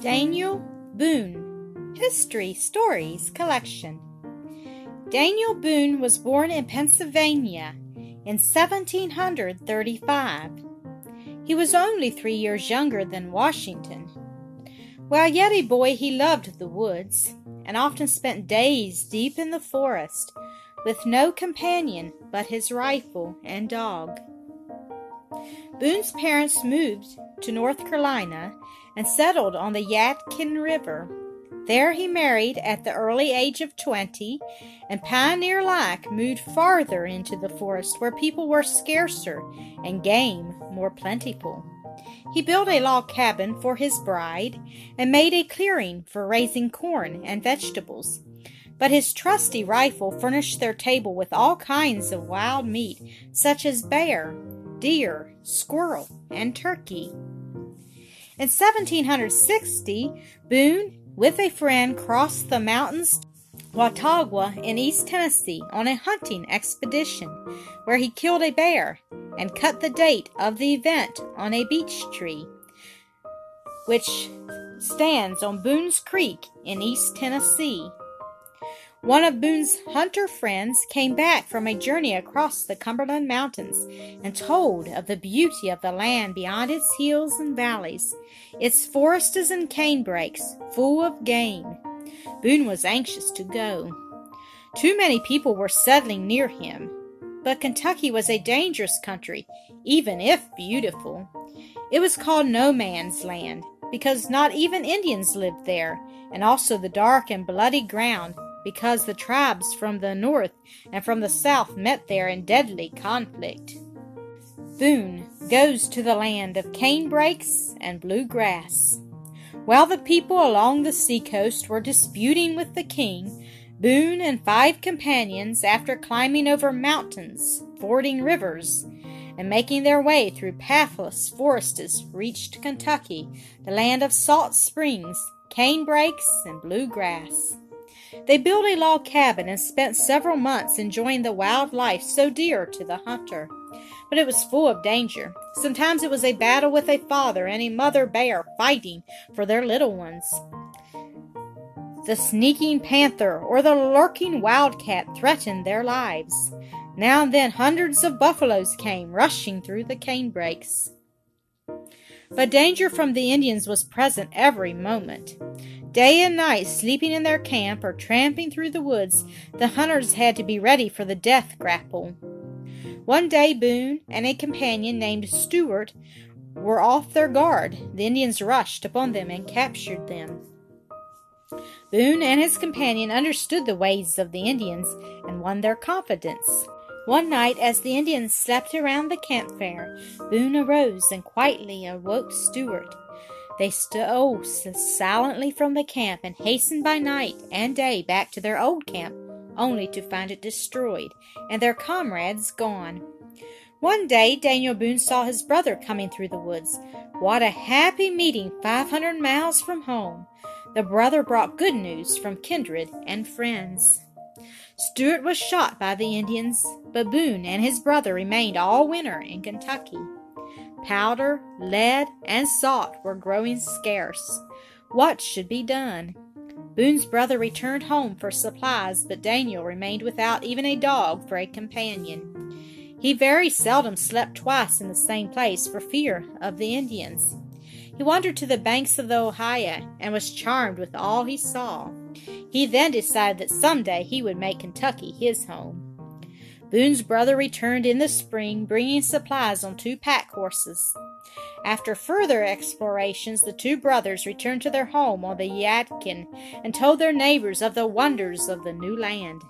Daniel Boone History Stories Collection. Daniel Boone was born in Pennsylvania in 1735. He was only three years younger than Washington. While yet a boy, he loved the woods and often spent days deep in the forest with no companion but his rifle and dog. Boone's parents moved to North Carolina and settled on the Yadkin River. There he married at the early age of twenty, and pioneer like moved farther into the forest where people were scarcer and game more plentiful. He built a log cabin for his bride and made a clearing for raising corn and vegetables. But his trusty rifle furnished their table with all kinds of wild meat, such as bear, deer, squirrel, and turkey. In 1760, Boone, with a friend, crossed the mountains Watauga in East Tennessee on a hunting expedition, where he killed a bear and cut the date of the event on a beech tree, which stands on Boone's Creek in East Tennessee. One of Boone's hunter friends came back from a journey across the Cumberland Mountains and told of the beauty of the land beyond its hills and valleys, its forests and canebrakes full of game. Boone was anxious to go. Too many people were settling near him, but Kentucky was a dangerous country, even if beautiful. It was called No Man's Land because not even Indians lived there, and also the dark and bloody ground because the tribes from the north and from the south met there in deadly conflict. Boone goes to the land of canebrakes and blue grass. While the people along the seacoast were disputing with the king, Boone and five companions, after climbing over mountains, fording rivers, and making their way through pathless forests, reached Kentucky, the land of salt springs, canebrakes, and blue grass. They built a log cabin and spent several months enjoying the wild life so dear to the hunter. But it was full of danger. Sometimes it was a battle with a father and a mother bear fighting for their little ones. The sneaking panther or the lurking wildcat threatened their lives. Now and then hundreds of buffaloes came rushing through the canebrakes. But danger from the Indians was present every moment. Day and night, sleeping in their camp or tramping through the woods, the hunters had to be ready for the death grapple. One day, Boone and a companion named Stewart were off their guard. The Indians rushed upon them and captured them. Boone and his companion understood the ways of the Indians and won their confidence. One night, as the Indians slept around the campfire, Boone arose and quietly awoke Stewart. They stole oh, silently from the camp and hastened by night and day back to their old camp, only to find it destroyed and their comrades gone. One day Daniel Boone saw his brother coming through the woods. What a happy meeting five hundred miles from home! The brother brought good news from kindred and friends. Stewart was shot by the Indians, but Boone and his brother remained all winter in Kentucky. Powder, lead, and salt were growing scarce. What should be done? Boone's brother returned home for supplies, but Daniel remained without even a dog for a companion. He very seldom slept twice in the same place for fear of the Indians. He wandered to the banks of the Ohio and was charmed with all he saw. He then decided that some day he would make Kentucky his home. Boone's brother returned in the spring, bringing supplies on two pack horses. After further explorations, the two brothers returned to their home on the Yadkin and told their neighbors of the wonders of the new land.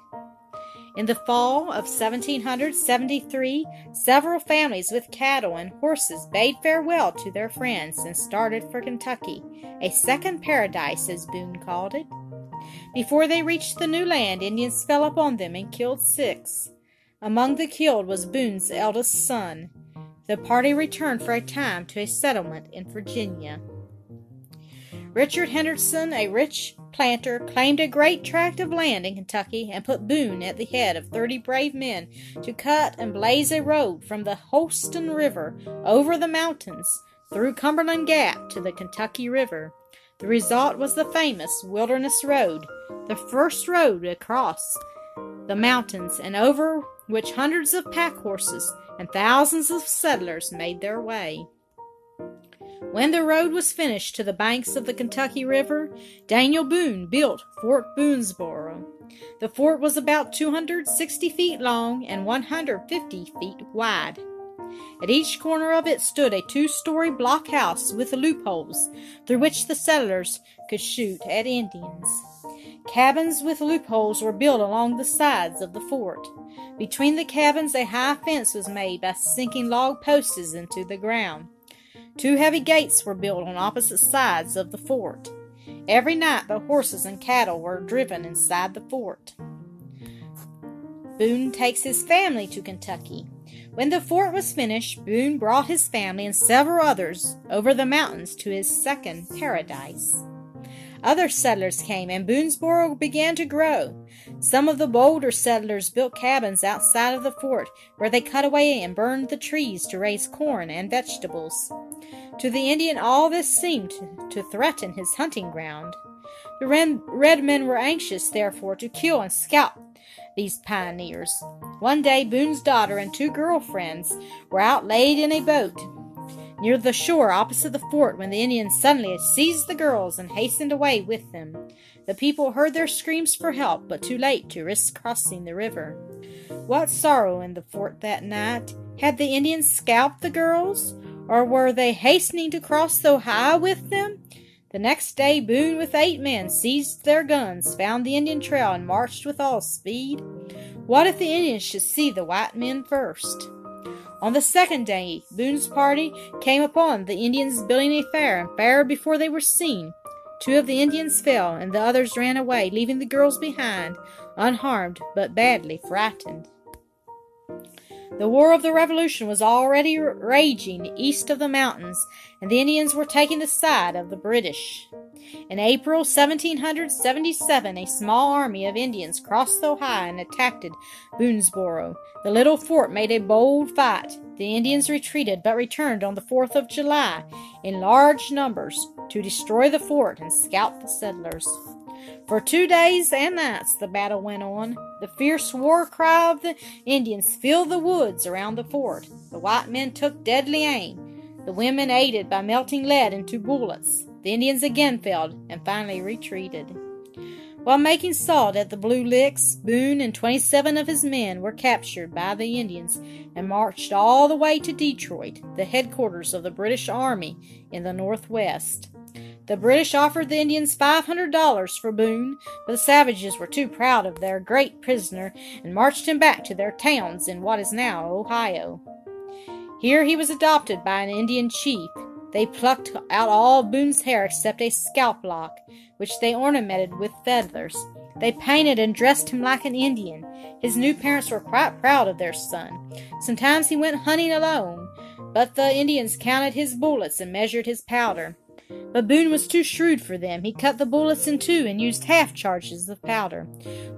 In the fall of 1773, several families with cattle and horses bade farewell to their friends and started for Kentucky, a second paradise, as Boone called it. Before they reached the new land, Indians fell upon them and killed six. Among the killed was Boone's eldest son. The party returned for a time to a settlement in Virginia. Richard Henderson, a rich planter, claimed a great tract of land in Kentucky and put Boone at the head of thirty brave men to cut and blaze a road from the Holston River over the mountains through Cumberland Gap to the Kentucky River. The result was the famous Wilderness Road, the first road across the mountains and over which hundreds of pack horses and thousands of settlers made their way. When the road was finished to the banks of the Kentucky River, Daniel Boone built Fort Boonesboro. The fort was about 260 feet long and 150 feet wide. At each corner of it stood a two story blockhouse with loopholes through which the settlers could shoot at Indians. Cabins with loopholes were built along the sides of the fort. Between the cabins, a high fence was made by sinking log posts into the ground. Two heavy gates were built on opposite sides of the fort. Every night the horses and cattle were driven inside the fort. Boone takes his family to Kentucky. When the fort was finished, Boone brought his family and several others over the mountains to his second paradise. Other settlers came, and Boonesboro began to grow. Some of the bolder settlers built cabins outside of the fort where they cut away and burned the trees to raise corn and vegetables. To the Indian, all this seemed to threaten his hunting ground. The red men were anxious, therefore, to kill and scalp these pioneers. One day, Boone's daughter and two girl friends were out laid in a boat near the shore opposite the fort when the Indians suddenly seized the girls and hastened away with them. The people heard their screams for help, but too late to risk crossing the river. What sorrow in the fort that night! Had the Indians scalped the girls, or were they hastening to cross the Ohio with them? The next day, Boone with eight men seized their guns, found the Indian trail, and marched with all speed. What if the Indians should see the white men first? On the second day, Boone's party came upon the Indians building a fair and fired before they were seen. Two of the Indians fell, and the others ran away, leaving the girls behind, unharmed but badly frightened. The War of the Revolution was already raging east of the mountains, and the Indians were taking the side of the British. In April 1777, a small army of Indians crossed the Ohio and attacked Boonesboro. The little fort made a bold fight. The Indians retreated, but returned on the 4th of July in large numbers to destroy the fort and scalp the settlers. For two days and nights the battle went on. The fierce war cry of the Indians filled the woods around the fort. The white men took deadly aim. The women aided by melting lead into bullets. The Indians again failed and finally retreated. While making salt at the Blue Licks, Boone and 27 of his men were captured by the Indians and marched all the way to Detroit, the headquarters of the British Army in the Northwest. The British offered the Indians $500 for Boone, but the savages were too proud of their great prisoner and marched him back to their towns in what is now Ohio. Here he was adopted by an Indian chief. They plucked out all Boone's hair except a scalp lock, which they ornamented with feathers. They painted and dressed him like an Indian. His new parents were quite proud of their son. Sometimes he went hunting alone, but the Indians counted his bullets and measured his powder. But Boone was too shrewd for them. He cut the bullets in two and used half charges of powder.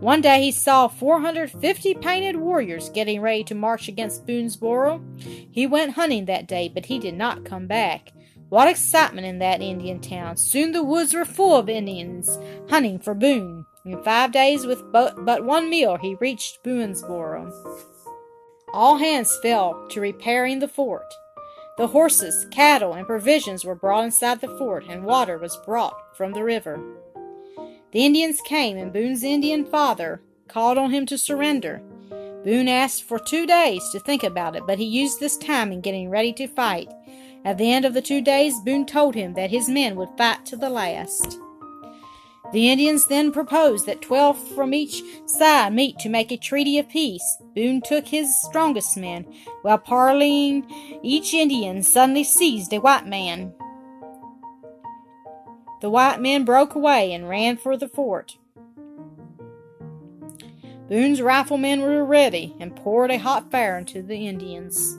One day he saw 450 painted warriors getting ready to march against Boonesboro. He went hunting that day, but he did not come back. What excitement in that Indian town! Soon the woods were full of Indians hunting for Boone. In five days, with but, but one meal, he reached Boonesboro. All hands fell to repairing the fort. The horses, cattle, and provisions were brought inside the fort, and water was brought from the river. The Indians came, and Boone's Indian father called on him to surrender. Boone asked for two days to think about it, but he used this time in getting ready to fight. At the end of the two days, Boone told him that his men would fight to the last. The Indians then proposed that twelve from each side meet to make a treaty of peace. Boone took his strongest men. While parleying, each Indian suddenly seized a white man. The white men broke away and ran for the fort. Boone's riflemen were ready and poured a hot fire into the Indians.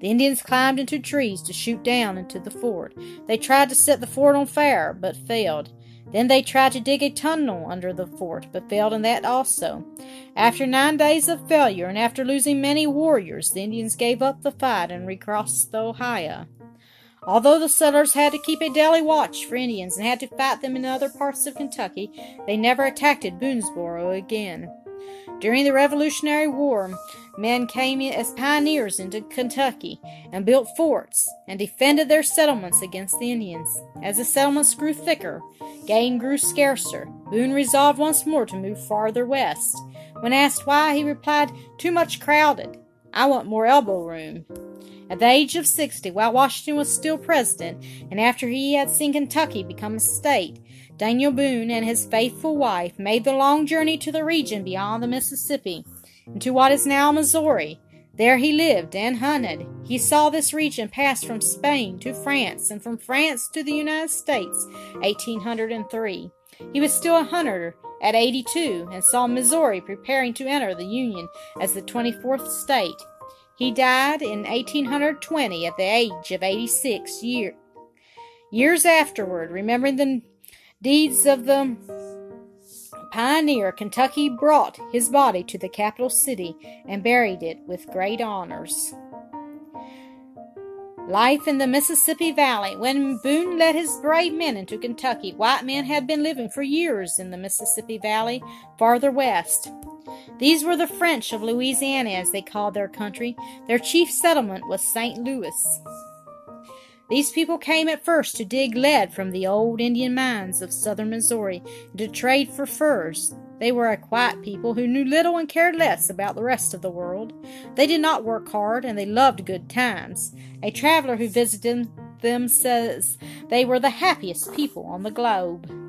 The Indians climbed into trees to shoot down into the fort. They tried to set the fort on fire, but failed. Then they tried to dig a tunnel under the fort, but failed in that also. After nine days of failure, and after losing many warriors, the Indians gave up the fight and recrossed the Ohio. Although the settlers had to keep a daily watch for Indians and had to fight them in other parts of Kentucky, they never attacked Boonesboro again. During the Revolutionary War, men came as pioneers into Kentucky and built forts and defended their settlements against the Indians. As the settlements grew thicker, game grew scarcer. Boone resolved once more to move farther west. When asked why, he replied, Too much crowded. I want more elbow room. At the age of 60, while Washington was still president, and after he had seen Kentucky become a state, Daniel Boone and his faithful wife made the long journey to the region beyond the Mississippi, into what is now Missouri. There he lived and hunted. He saw this region pass from Spain to France and from France to the United States, 1803. He was still a hunter at 82 and saw Missouri preparing to enter the Union as the 24th state. He died in 1820 at the age of 86 years. Years afterward, remembering the deeds of the pioneer, Kentucky brought his body to the capital city and buried it with great honors. Life in the Mississippi Valley. When Boone led his brave men into Kentucky, white men had been living for years in the Mississippi Valley farther west. These were the French of Louisiana, as they called their country. Their chief settlement was St. Louis. These people came at first to dig lead from the old Indian mines of southern Missouri and to trade for furs. They were a quiet people who knew little and cared less about the rest of the world. They did not work hard and they loved good times. A traveler who visited them says they were the happiest people on the globe.